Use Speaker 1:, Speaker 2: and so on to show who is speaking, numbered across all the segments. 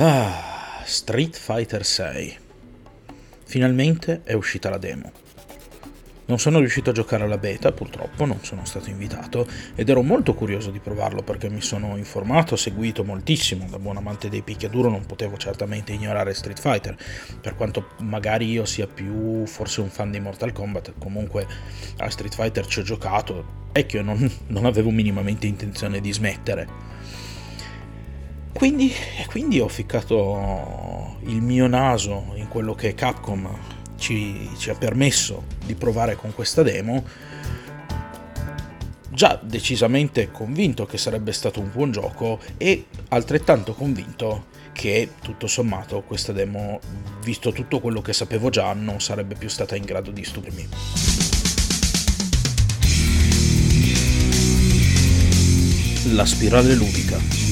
Speaker 1: Ah, Street Fighter 6. Finalmente è uscita la demo. Non sono riuscito a giocare alla beta, purtroppo, non sono stato invitato ed ero molto curioso di provarlo perché mi sono informato, seguito moltissimo, da buon amante dei picchiaduro non potevo certamente ignorare Street Fighter, per quanto magari io sia più forse un fan di Mortal Kombat, comunque a Street Fighter ci ho giocato, vecchio non, non avevo minimamente intenzione di smettere. Quindi, quindi ho ficcato il mio naso in quello che Capcom ci, ci ha permesso di provare con questa demo già decisamente convinto che sarebbe stato un buon gioco e altrettanto convinto che tutto sommato questa demo, visto tutto quello che sapevo già, non sarebbe più stata in grado di stupirmi. La spirale ludica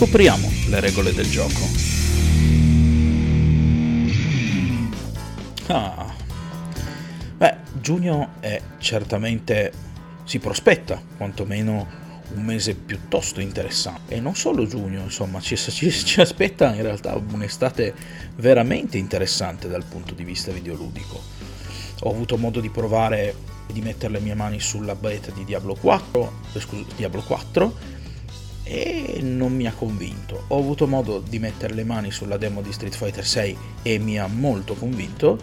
Speaker 1: scopriamo le regole del gioco. Ah. Beh, giugno è certamente si prospetta quantomeno un mese piuttosto interessante. E non solo giugno, insomma, ci, ci, ci, aspetta in realtà un'estate veramente interessante dal punto di vista videoludico. Ho avuto modo di provare di mettere le mie mani sulla beta di Diablo 4, eh, scusa, Diablo 4 e non mi ha convinto. Ho avuto modo di mettere le mani sulla demo di Street Fighter 6 e mi ha molto convinto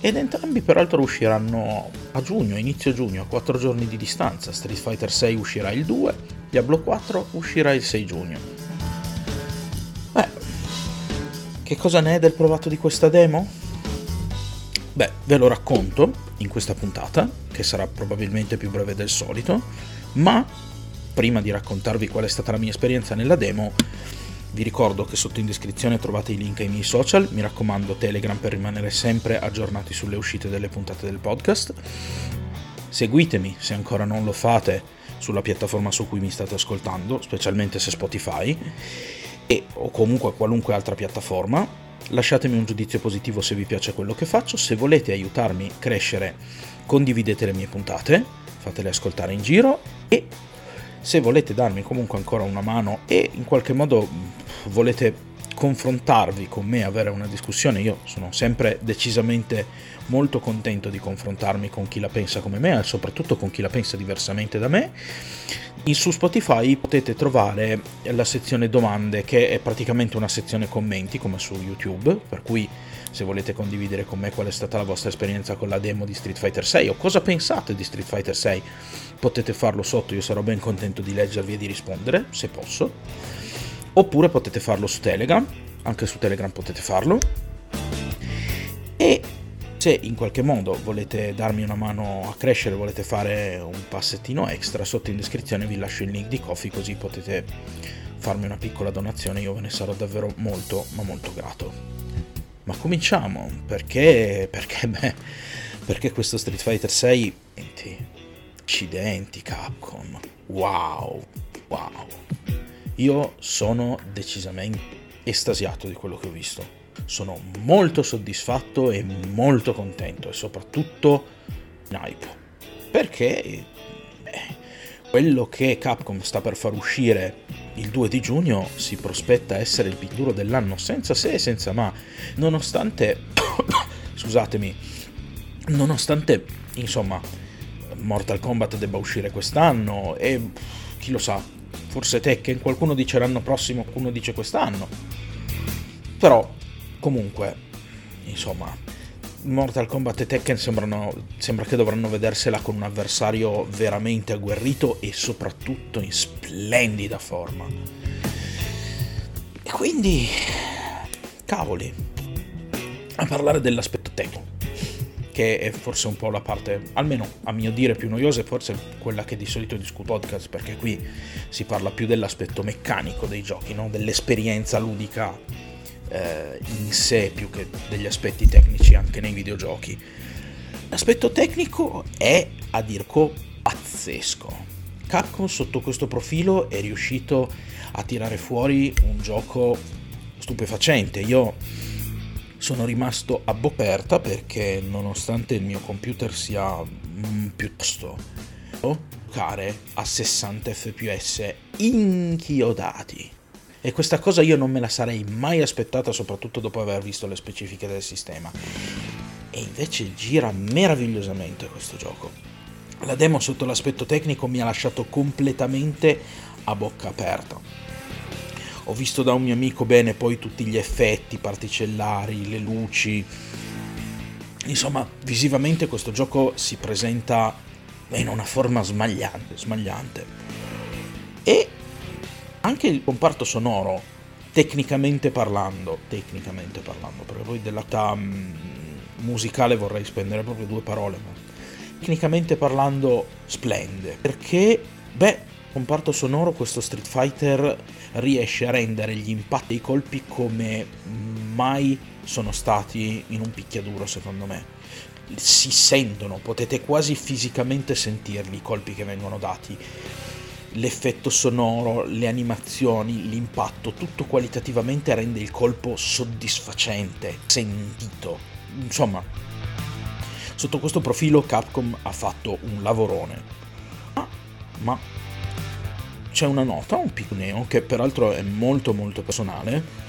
Speaker 1: ed entrambi peraltro usciranno a giugno, inizio giugno, a 4 giorni di distanza. Street Fighter 6 uscirà il 2, Diablo 4 uscirà il 6 giugno. Beh, che cosa ne è del provato di questa demo? Beh, ve lo racconto in questa puntata, che sarà probabilmente più breve del solito, ma prima di raccontarvi qual è stata la mia esperienza nella demo, vi ricordo che sotto in descrizione trovate i link ai miei social, mi raccomando Telegram per rimanere sempre aggiornati sulle uscite delle puntate del podcast. Seguitemi se ancora non lo fate sulla piattaforma su cui mi state ascoltando, specialmente se Spotify, e, o comunque qualunque altra piattaforma. Lasciatemi un giudizio positivo se vi piace quello che faccio, se volete aiutarmi a crescere condividete le mie puntate, fatele ascoltare in giro e se volete darmi comunque ancora una mano e in qualche modo volete confrontarvi con me, avere una discussione, io sono sempre decisamente molto contento di confrontarmi con chi la pensa come me e soprattutto con chi la pensa diversamente da me. Su Spotify potete trovare la sezione domande che è praticamente una sezione commenti come su YouTube, per cui se volete condividere con me qual è stata la vostra esperienza con la demo di Street Fighter 6 o cosa pensate di Street Fighter 6, potete farlo sotto, io sarò ben contento di leggervi e di rispondere, se posso. Oppure potete farlo su Telegram, anche su Telegram potete farlo. E se in qualche modo volete darmi una mano a crescere, volete fare un passettino extra, sotto in descrizione vi lascio il link di Coffee così potete farmi una piccola donazione, io ve ne sarò davvero molto ma molto grato. Ma cominciamo, perché, perché, beh, perché questo Street Fighter 6, accidenti Capcom, wow, wow. Io sono decisamente estasiato di quello che ho visto. Sono molto soddisfatto e molto contento e soprattutto hype. Perché beh, quello che Capcom sta per far uscire il 2 di giugno si prospetta essere il più duro dell'anno senza se e senza ma, nonostante, scusatemi, nonostante, insomma, Mortal Kombat debba uscire quest'anno e chi lo sa, forse Tekken, qualcuno dice l'anno prossimo, qualcuno dice quest'anno. Però, comunque, insomma, Mortal Kombat e Tekken sembrano, sembra che dovranno vedersela con un avversario veramente agguerrito e soprattutto in splendida forma. E quindi, cavoli, a parlare dell'aspetto tecnico, che è forse un po' la parte, almeno a mio dire, più noiosa e forse quella che di solito discuto podcast, perché qui si parla più dell'aspetto meccanico dei giochi, no? dell'esperienza ludica eh, in sé più che degli aspetti tecnici anche nei videogiochi. L'aspetto tecnico è a dirco pazzesco. Capcom sotto questo profilo è riuscito a tirare fuori un gioco stupefacente. Io sono rimasto a bocca aperta perché nonostante il mio computer sia mm, piuttosto giocare a 60 fps inchiodati E questa cosa io non me la sarei mai aspettata, soprattutto dopo aver visto le specifiche del sistema. E invece gira meravigliosamente questo gioco. La demo sotto l'aspetto tecnico mi ha lasciato completamente a bocca aperta. Ho visto da un mio amico bene poi tutti gli effetti particellari, le luci. Insomma, visivamente questo gioco si presenta in una forma smagliante, smagliante. E anche il comparto sonoro, tecnicamente parlando, tecnicamente parlando, perché poi dell'atà mm, musicale vorrei spendere proprio due parole, ma tecnicamente parlando splende, perché, beh, comparto sonoro questo Street Fighter riesce a rendere gli impatti e i colpi come mai sono stati in un picchiaduro secondo me si sentono potete quasi fisicamente sentirli i colpi che vengono dati l'effetto sonoro, le animazioni, l'impatto, tutto qualitativamente rende il colpo soddisfacente, sentito. Insomma, sotto questo profilo Capcom ha fatto un lavorone. Ah, ma c'è una nota, un picneo, che peraltro è molto molto personale.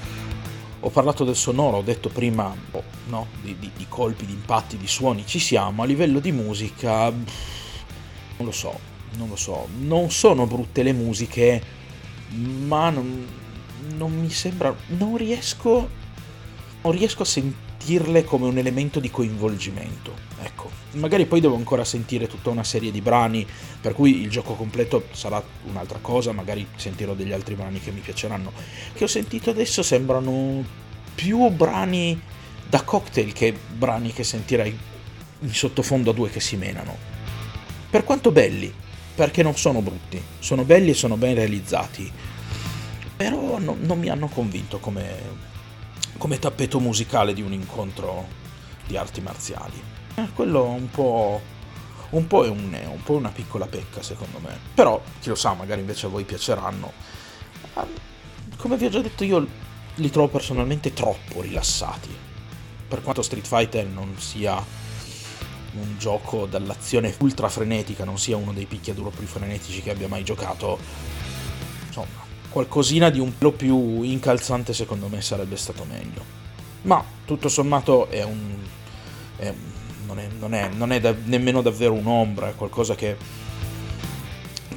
Speaker 1: Ho parlato del sonoro, ho detto prima oh, no, di, di, di colpi, di impatti, di suoni, ci siamo. A livello di musica, non lo so, non lo so, non sono brutte le musiche, ma non, non mi sembra, non riesco, non riesco a sentirle come un elemento di coinvolgimento. Ecco, magari poi devo ancora sentire tutta una serie di brani, per cui il gioco completo sarà un'altra cosa, magari sentirò degli altri brani che mi piaceranno. Che ho sentito adesso sembrano più brani da cocktail che brani che sentirei in sottofondo a due che si menano. Per quanto belli, perché non sono brutti, sono belli e sono ben realizzati, però no, non mi hanno convinto come, come tappeto musicale di un incontro di arti marziali. Eh, quello un po', un po', è un, è un po' una piccola pecca secondo me, però chi lo sa, magari invece a voi piaceranno. Come vi ho già detto io li trovo personalmente troppo rilassati, per quanto Street Fighter non sia un gioco dall'azione ultra frenetica, non sia uno dei picchiaduro più frenetici che abbia mai giocato, insomma, qualcosina di un po' più incalzante secondo me sarebbe stato meglio. Ma tutto sommato è un... È, non è, non è, non è da, nemmeno davvero un'ombra, è qualcosa che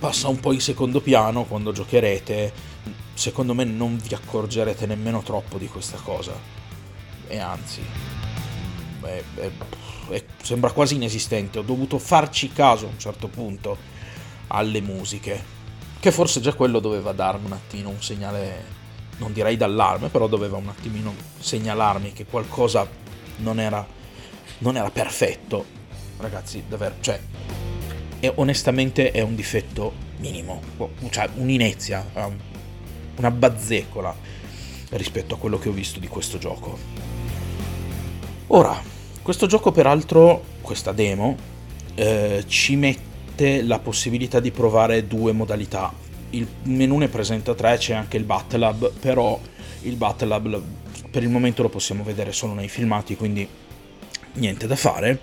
Speaker 1: passa un po' in secondo piano quando giocherete. Secondo me non vi accorgerete nemmeno troppo di questa cosa. E anzi, è, è, sembra quasi inesistente. Ho dovuto farci caso a un certo punto alle musiche. Che forse già quello doveva darmi un attimo un segnale, non direi d'allarme, però doveva un attimino segnalarmi che qualcosa non era, non era perfetto. Ragazzi, davvero, cioè, e onestamente è un difetto minimo, cioè un'inezia, una bazzecola rispetto a quello che ho visto di questo gioco. Ora, questo gioco peraltro, questa demo, eh, ci mette la possibilità di provare due modalità. Il menu ne presenta tre, c'è anche il Battle Lab, però il Battle Lab per il momento lo possiamo vedere solo nei filmati, quindi niente da fare.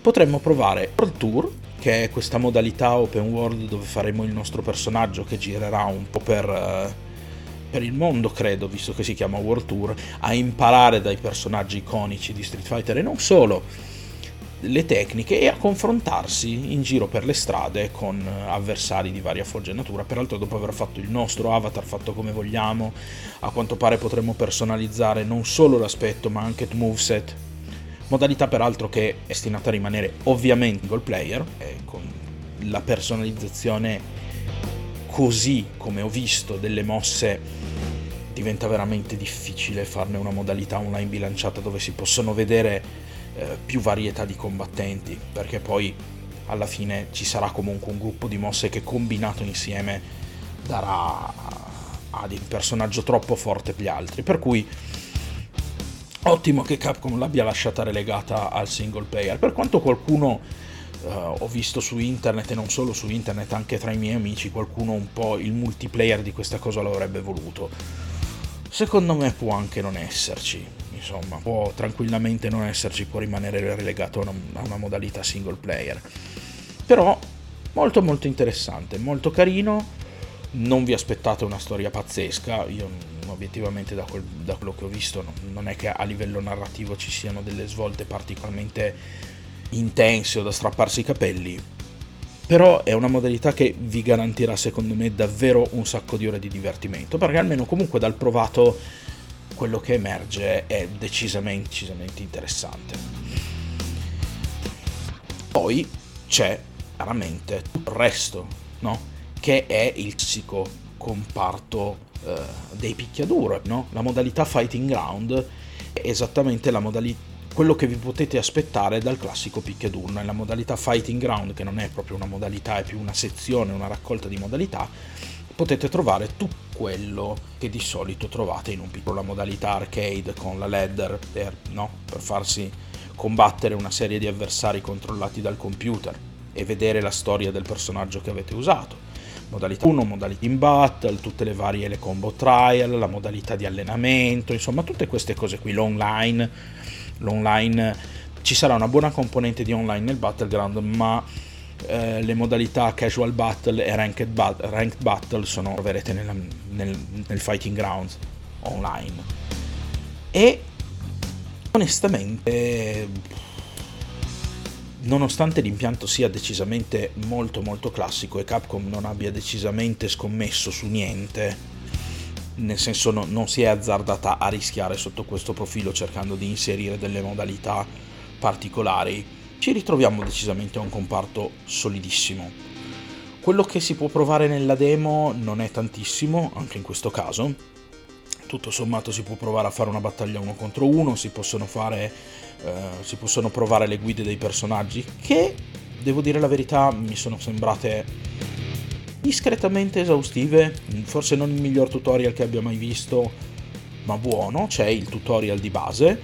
Speaker 1: Potremmo provare World Tour, che è questa modalità open world dove faremo il nostro personaggio che girerà un po' per... Eh, per il mondo, credo, visto che si chiama World Tour, a imparare dai personaggi iconici di Street Fighter e non solo le tecniche e a confrontarsi in giro per le strade con avversari di varia foggia e natura. Peraltro, dopo aver fatto il nostro avatar fatto come vogliamo, a quanto pare potremmo personalizzare non solo l'aspetto ma anche il moveset. Modalità peraltro che è destinata a rimanere ovviamente single player, con la personalizzazione così come ho visto delle mosse diventa veramente difficile farne una modalità online bilanciata dove si possono vedere eh, più varietà di combattenti perché poi alla fine ci sarà comunque un gruppo di mosse che combinato insieme darà ad un personaggio troppo forte gli altri. Per cui ottimo che Capcom l'abbia lasciata relegata al single player. Per quanto qualcuno Uh, ho visto su internet e non solo su internet, anche tra i miei amici, qualcuno un po' il multiplayer di questa cosa lo avrebbe voluto. Secondo me può anche non esserci, insomma, può tranquillamente non esserci, può rimanere relegato a una, a una modalità single player. Però molto molto interessante, molto carino, non vi aspettate una storia pazzesca, io obiettivamente da, quel, da quello che ho visto non è che a livello narrativo ci siano delle svolte particolarmente intense o da strapparsi i capelli, però è una modalità che vi garantirà secondo me davvero un sacco di ore di divertimento, perché almeno comunque dal provato quello che emerge è decisamente, decisamente interessante. Poi c'è chiaramente tutto il resto, no? che è il classico comparto eh, dei picchiaduro, no? la modalità Fighting Ground è esattamente modalità quello che vi potete aspettare dal classico picchiaduro, nella modalità Fighting Ground, che non è proprio una modalità, è più una sezione, una raccolta di modalità, potete trovare tutto quello che di solito trovate in un piccolo, modalità arcade con la ladder per, no, per farsi combattere una serie di avversari controllati dal computer e vedere la storia del personaggio che avete usato. Modalità 1, modalità in battle, tutte le varie le combo trial, la modalità di allenamento, insomma tutte queste cose qui, l'online, l'online ci sarà una buona componente di online nel battleground, ma eh, le modalità casual battle e ranked, bat- ranked battle sono troverete nella, nel, nel fighting grounds online. E onestamente, nonostante l'impianto sia decisamente molto molto classico e Capcom non abbia decisamente scommesso su niente, nel senso no, non si è azzardata a rischiare sotto questo profilo cercando di inserire delle modalità particolari, ci ritroviamo decisamente a un comparto solidissimo. Quello che si può provare nella demo non è tantissimo, anche in questo caso. Tutto sommato si può provare a fare una battaglia uno contro uno, si possono, fare, eh, si possono provare le guide dei personaggi, che, devo dire la verità, mi sono sembrate discretamente esaustive, forse non il miglior tutorial che abbia mai visto, ma buono, c'è il tutorial di base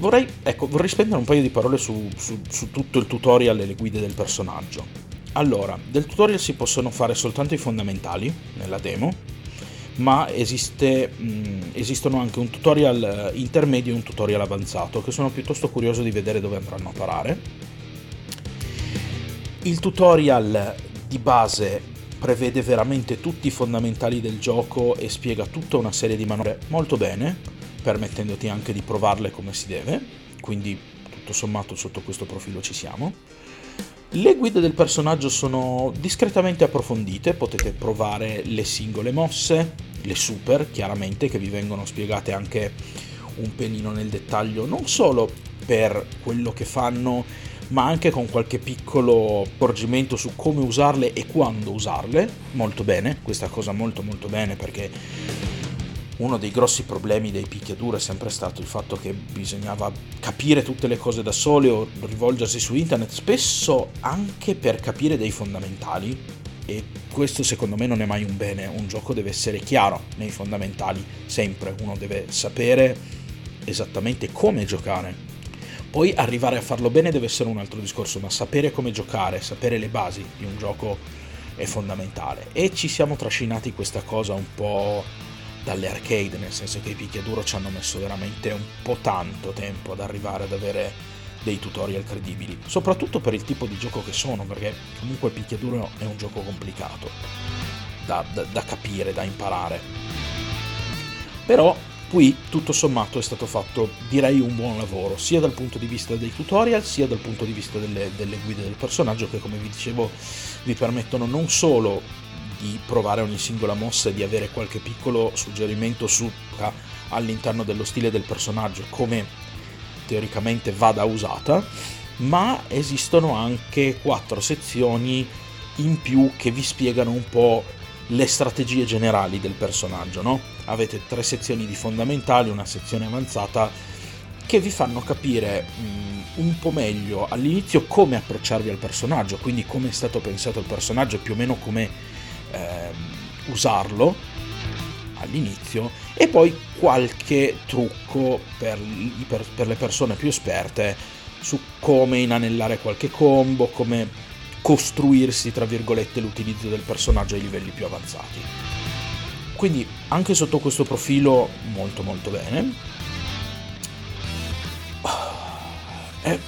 Speaker 1: Vorrei, ecco, vorrei spendere un paio di parole su, su, su tutto il tutorial e le guide del personaggio. Allora, del tutorial si possono fare soltanto i fondamentali nella demo, ma esiste, mh, esistono anche un tutorial intermedio e un tutorial avanzato che sono piuttosto curioso di vedere dove andranno a parare. Il tutorial di base prevede veramente tutti i fondamentali del gioco e spiega tutta una serie di manovre molto bene, permettendoti anche di provarle come si deve, quindi tutto sommato sotto questo profilo ci siamo. Le guide del personaggio sono discretamente approfondite, potete provare le singole mosse, le super chiaramente, che vi vengono spiegate anche un pelino nel dettaglio, non solo per quello che fanno, ma anche con qualche piccolo accorgimento su come usarle e quando usarle. Molto bene, questa cosa molto molto bene perché uno dei grossi problemi dei picchiaduro è sempre stato il fatto che bisognava capire tutte le cose da sole o rivolgersi su internet, spesso anche per capire dei fondamentali. E questo secondo me non è mai un bene, un gioco deve essere chiaro nei fondamentali, sempre, uno deve sapere esattamente come giocare. Poi arrivare a farlo bene deve essere un altro discorso, ma sapere come giocare, sapere le basi di un gioco è fondamentale. E ci siamo trascinati questa cosa un po' dalle arcade, nel senso che i picchiaduro ci hanno messo veramente un po' tanto tempo ad arrivare ad avere dei tutorial credibili, soprattutto per il tipo di gioco che sono, perché comunque il picchiaduro è un gioco complicato da, da, da capire, da imparare. Però qui tutto sommato è stato fatto direi un buon lavoro sia dal punto di vista dei tutorial sia dal punto di vista delle, delle guide del personaggio che come vi dicevo vi permettono non solo di provare ogni singola mossa e di avere qualche piccolo suggerimento su all'interno dello stile del personaggio come teoricamente vada usata, ma esistono anche quattro sezioni in più che vi spiegano un po' le strategie generali del personaggio, no? Avete tre sezioni di fondamentali, una sezione avanzata che vi fanno capire mh, un po' meglio all'inizio come approcciarvi al personaggio, quindi come è stato pensato il personaggio, più o meno come eh, usarlo all'inizio e poi qualche trucco per, per, per, le persone più esperte su come inanellare qualche combo, come costruirsi tra virgolette l'utilizzo del personaggio ai livelli più avanzati. Quindi anche sotto questo profilo molto molto bene. Eh,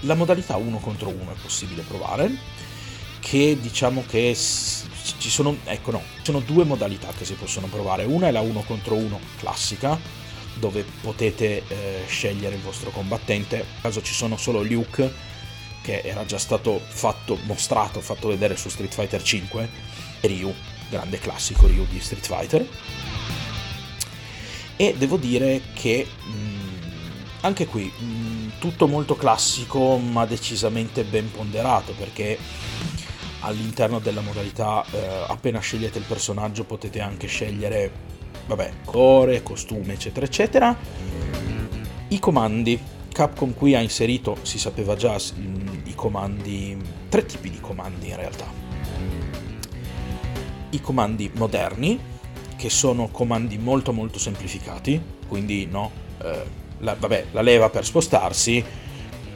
Speaker 1: la modalità 1 contro 1 è possibile provare che diciamo che ci sono, ecco no, ci sono due modalità che si possono provare. Una è la 1 contro 1 classica, dove potete eh, scegliere il vostro combattente. In caso ci sono solo Luke, che era già stato fatto, mostrato, fatto vedere su Street Fighter 5, e Ryu, grande classico Ryu di Street Fighter. E devo dire che mh, mm, anche qui mh, mm, tutto molto classico, ma decisamente ben ponderato, perché all'interno della modalità eh, appena scegliete il personaggio potete anche scegliere vabbè, colore, costume eccetera eccetera. I comandi. Capcom qui ha inserito si sapeva già i comandi tre tipi di comandi in realtà. I comandi moderni che sono comandi molto molto semplificati quindi no eh, la, vabbè, la leva per spostarsi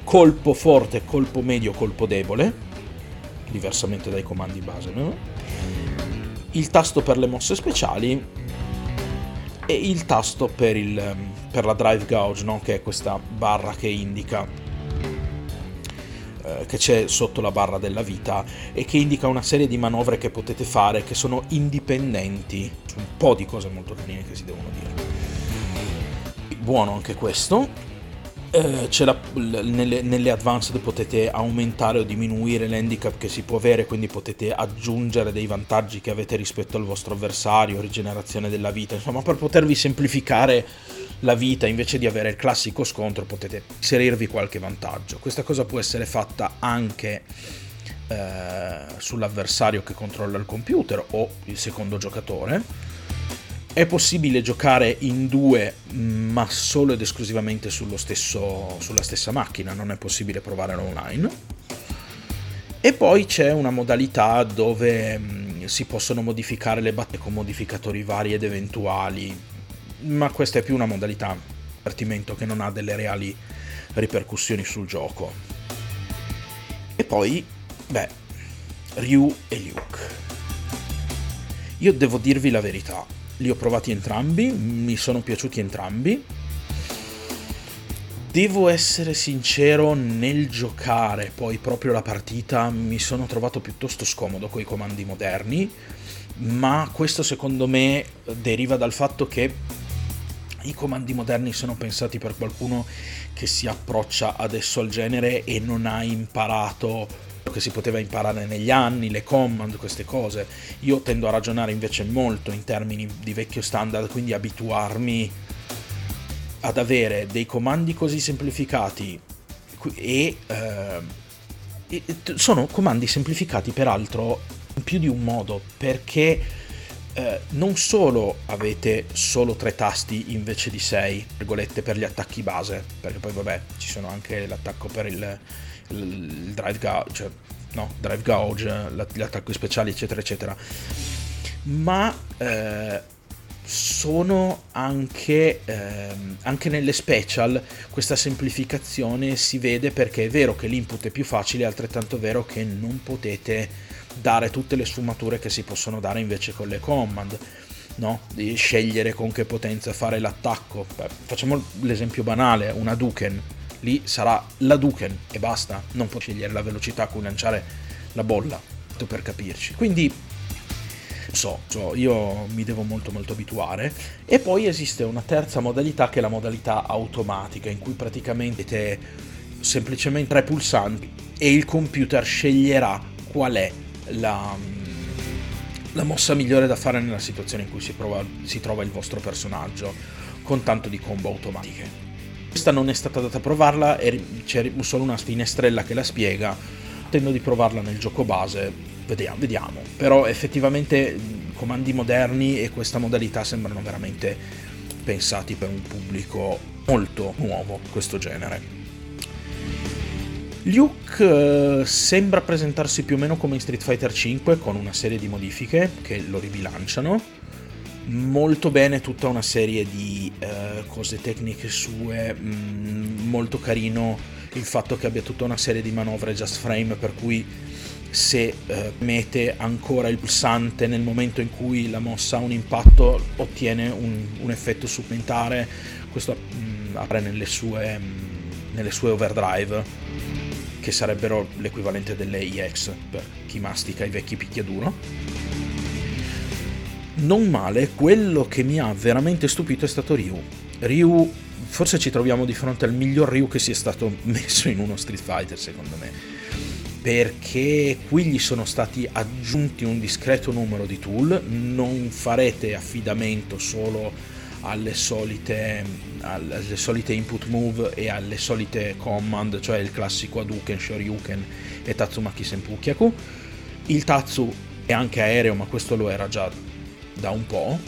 Speaker 1: colpo forte colpo medio colpo debole diversamente dai comandi base, no? il tasto per le mosse speciali e il tasto per, il, per la drive gauge, no? che è questa barra che indica eh, che c'è sotto la barra della vita e che indica una serie di manovre che potete fare che sono indipendenti un po' di cose molto carine che si devono dire. Buono anche questo eh, la, nelle, nelle, advanced potete aumentare o diminuire l'handicap che si può avere, quindi potete aggiungere dei vantaggi che avete rispetto al vostro avversario, rigenerazione della vita, insomma per potervi semplificare la vita invece di avere il classico scontro potete inserirvi qualche vantaggio. Questa cosa può essere fatta anche eh, sull'avversario che controlla il computer o il secondo giocatore è possibile giocare in due, ma solo ed esclusivamente stesso, sulla stessa macchina, non è possibile provare online. E poi c'è una modalità dove mm, si possono modificare le battute con modificatori vari ed eventuali, ma questa è più una modalità divertimento che non ha delle reali ripercussioni sul gioco. E poi, beh, Ryu e Luke. Io devo dirvi la verità, li ho provati entrambi, mi sono piaciuti entrambi. Devo essere sincero, nel giocare poi proprio la partita mi sono trovato piuttosto scomodo con i comandi moderni, ma questo secondo me deriva dal fatto che i comandi moderni sono pensati per qualcuno che si approccia adesso al genere e non ha imparato che si poteva imparare negli anni, le command, queste cose. Io tendo a ragionare invece molto in termini di vecchio standard, quindi abituarmi ad avere dei comandi così semplificati e, eh, e sono comandi semplificati peraltro in più di un modo perché eh, non solo avete solo tre tasti invece di sei virgolette per gli attacchi base perché poi vabbè ci sono anche l'attacco per il il drive gauge, cioè, no, drive gauge, gli attacchi speciali, eccetera, eccetera. Ma eh, sono anche, eh, anche nelle special questa semplificazione si vede perché è vero che l'input è più facile, è altrettanto vero che non potete dare tutte le sfumature che si possono dare invece con le command. No? di scegliere con che potenza fare l'attacco. Beh, facciamo l'esempio banale, una Duken lì sarà la Duken e basta, non può scegliere la velocità a cui lanciare la bolla, per capirci. Quindi so, so, io mi devo molto molto abituare. E poi esiste una terza modalità che è la modalità automatica, in cui praticamente te semplicemente tre pulsanti e il computer sceglierà qual è la, la mossa migliore da fare nella situazione in cui si, prova, si trova il vostro personaggio, con tanto di combo automatiche. Questa non è stata data a provarla, c'è solo una finestrella che la spiega. Tendo di provarla nel gioco base, vediamo, vediamo. Però effettivamente comandi moderni e questa modalità sembrano veramente pensati per un pubblico molto nuovo, questo genere. Luke eh, sembra presentarsi più o meno come in Street Fighter V con una serie di modifiche che lo ribilanciano molto bene tutta una serie di uh, cose tecniche sue, mh, mm, molto carino il fatto che abbia tutta una serie di manovre just frame per cui se uh, mette ancora il pulsante nel momento in cui la mossa ha un impatto ottiene un, un effetto supplementare, questo mh, mm, apre nelle sue, mh, mm, nelle sue overdrive che sarebbero l'equivalente delle EX per chi mastica i vecchi picchiaduro non male, quello che mi ha veramente stupito è stato Ryu. Ryu, forse ci troviamo di fronte al miglior Ryu che sia stato messo in uno Street Fighter, secondo me. Perché qui gli sono stati aggiunti un discreto numero di tool, non farete affidamento solo alle solite, alle solite input move e alle solite command, cioè il classico Hadouken, Shoryuken e Tatsumaki Senpukyaku. Il Tatsu è anche aereo, ma questo lo era già da un po'.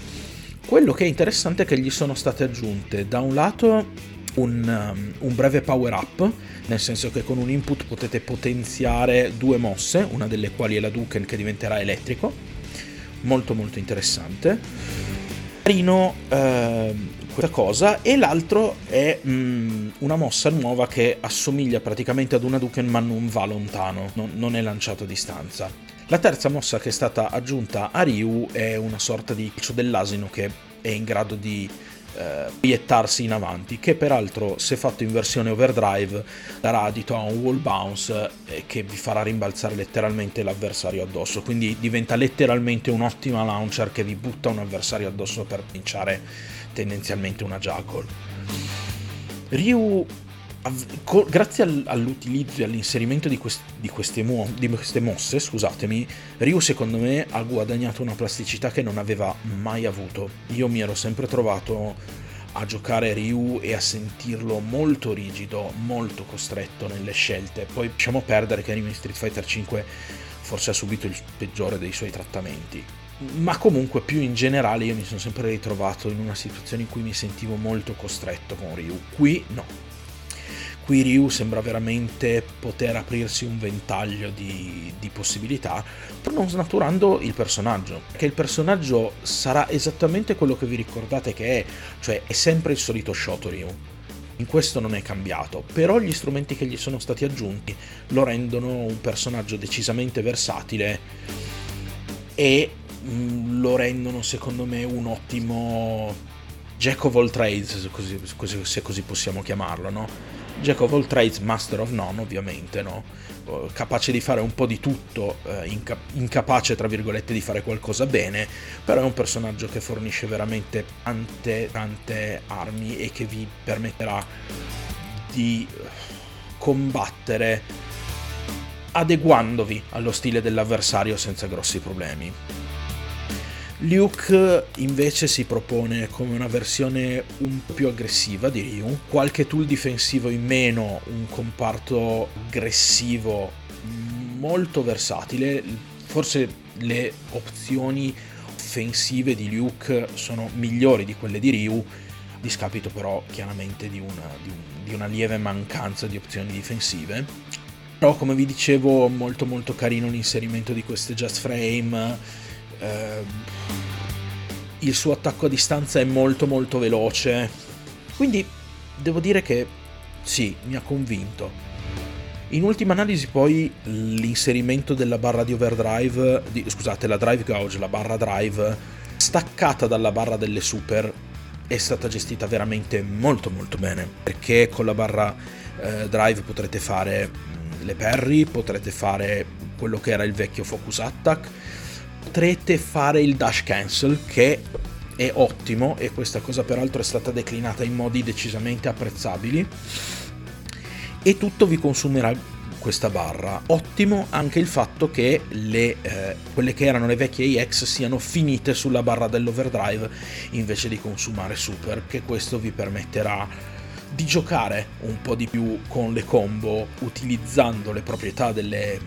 Speaker 1: Quello che è interessante è che gli sono state aggiunte da un lato un, um, un, breve power up, nel senso che con un input potete potenziare due mosse, una delle quali è la Duken che diventerà elettrico, molto molto interessante. Carino eh, questa cosa, e l'altro è mm, una mossa nuova che assomiglia praticamente ad una Duken ma non va lontano, non, non è lanciato a distanza. La terza mossa che è stata aggiunta a Ryu è una sorta di calcio dell'asino che è in grado di eh, proiettarsi in avanti, che peraltro se fatto in versione overdrive darà adito a un wall bounce eh, che vi farà rimbalzare letteralmente l'avversario addosso, quindi diventa letteralmente un'ottima launcher che vi butta un avversario addosso per vinciare tendenzialmente una juggle. Ryu grazie all'utilizzo e all'inserimento di, quest, di, queste mu- di, queste mosse, scusatemi, Ryu secondo me ha guadagnato una plasticità che non aveva mai avuto. Io mi ero sempre trovato a giocare Ryu e a sentirlo molto rigido, molto costretto nelle scelte. Poi lasciamo perdere che in Street Fighter 5 forse ha subito il peggiore dei suoi trattamenti. Ma comunque più in generale io mi sono sempre ritrovato in una situazione in cui mi sentivo molto costretto con Ryu. Qui no, Qui Ryu sembra veramente poter aprirsi un ventaglio di, di possibilità, pur non snaturando il personaggio, che il personaggio sarà esattamente quello che vi ricordate che è, cioè è sempre il solito Shoto Ryu. In questo non è cambiato, però gli strumenti che gli sono stati aggiunti lo rendono un personaggio decisamente versatile e mm, lo rendono secondo me un ottimo Jack of all trades, se così possiamo chiamarlo, no? Jack of all trades, master of none ovviamente, no? Capace di fare un po' di tutto, eh, inca- incapace tra virgolette di fare qualcosa bene, però è un personaggio che fornisce veramente tante, tante armi e che vi permetterà di combattere adeguandovi allo stile dell'avversario senza grossi problemi. Luke invece si propone come una versione un po' più aggressiva di Ryu, qualche tool difensivo in meno, un comparto aggressivo molto versatile, forse le opzioni offensive di Luke sono migliori di quelle di Ryu, discapito però chiaramente di una, di, un, di una lieve mancanza di opzioni difensive. Però come vi dicevo molto molto carino l'inserimento di queste just frame il suo attacco a distanza è molto molto veloce. Quindi devo dire che sì, mi ha convinto. In ultima analisi poi l'inserimento della barra di overdrive, di, scusate, la drive gauge, la barra drive, staccata dalla barra delle super, è stata gestita veramente molto molto bene, perché con la barra eh, drive potrete fare mm, le parry, potrete fare quello che era il vecchio focus attack, potrete fare il dash cancel che è ottimo e questa cosa peraltro è stata declinata in modi decisamente apprezzabili e tutto vi consumerà questa barra. Ottimo anche il fatto che le, eh, quelle che erano le vecchie EX siano finite sulla barra dell'overdrive invece di consumare super, che questo vi permetterà di giocare un po' di più con le combo utilizzando le proprietà delle,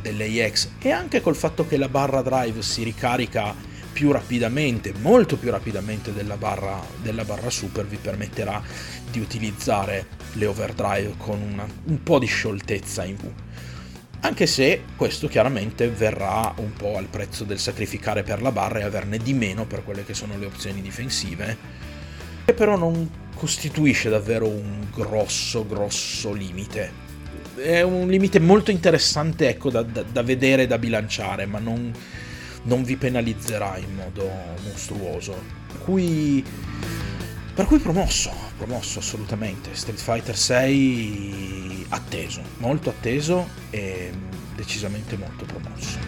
Speaker 1: dell'AX e anche col fatto che la barra drive si ricarica più rapidamente, molto più rapidamente della barra, della barra super vi permetterà di utilizzare le overdrive con una, un po' di scioltezza in più. Anche se questo chiaramente verrà un po' al prezzo del sacrificare per la barra e averne di meno per quelle che sono le opzioni difensive, che però non costituisce davvero un grosso, grosso limite è un limite molto interessante ecco, da, da, da vedere e da bilanciare, ma non, non, vi penalizzerà in modo mostruoso. Per cui, per cui promosso, promosso assolutamente. Street Fighter 6 atteso, molto atteso e decisamente molto promosso.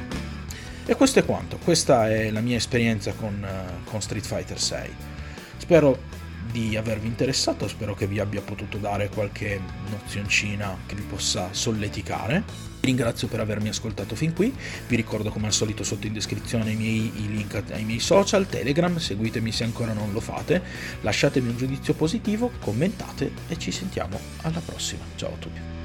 Speaker 1: E questo è quanto, questa è la mia esperienza con, uh, con Street Fighter 6. Spero di avervi interessato, spero che vi abbia potuto dare qualche nozioncina che vi possa solleticare. Vi ringrazio per avermi ascoltato fin qui, vi ricordo come al solito sotto in descrizione i, miei, i link ai miei social, Telegram, seguitemi se ancora non lo fate, lasciatemi un giudizio positivo, commentate e ci sentiamo alla prossima. Ciao a tutti.